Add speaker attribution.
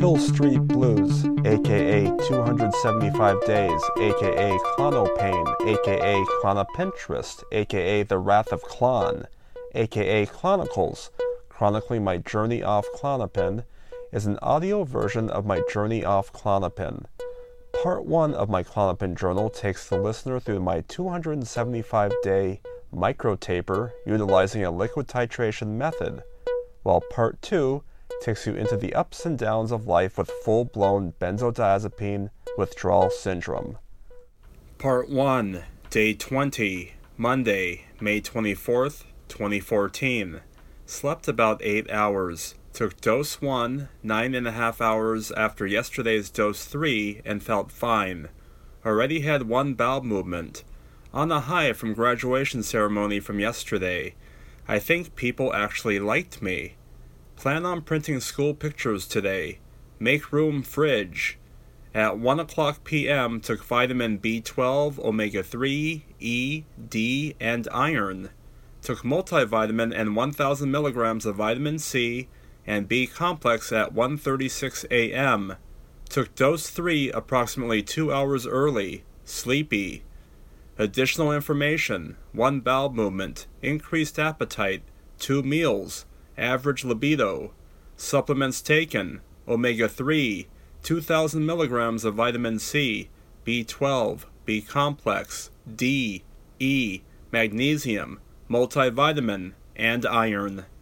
Speaker 1: Hill Street Blues, aka 275 Days, aka Clonopane, aka Clonopinterest, aka The Wrath of Clon, aka Chronicles, chronicling my journey off Klonopin, is an audio version of my journey off Klonopin. Part 1 of my Klonopin journal takes the listener through my 275 day microtaper utilizing a liquid titration method, while Part 2 takes you into the ups and downs of life with full blown benzodiazepine withdrawal syndrome.
Speaker 2: Part 1, Day 20, Monday, May 24th, 2014. Slept about 8 hours. Took dose 1, nine and a half hours after yesterday's dose 3, and felt fine. Already had one bowel movement. On a high from graduation ceremony from yesterday. I think people actually liked me. Plan on printing school pictures today. Make room fridge. At 1 o'clock p.m., took vitamin B12, omega 3, E, D, and iron. Took multivitamin and 1000 milligrams of vitamin C and B complex at 1:36 a.m. Took dose 3 approximately 2 hours early. Sleepy. Additional information: 1 bowel movement, increased appetite, 2 meals, average libido. Supplements taken: omega 3, 2000 milligrams of vitamin C, B12, B complex, D, E, magnesium, multivitamin, and iron.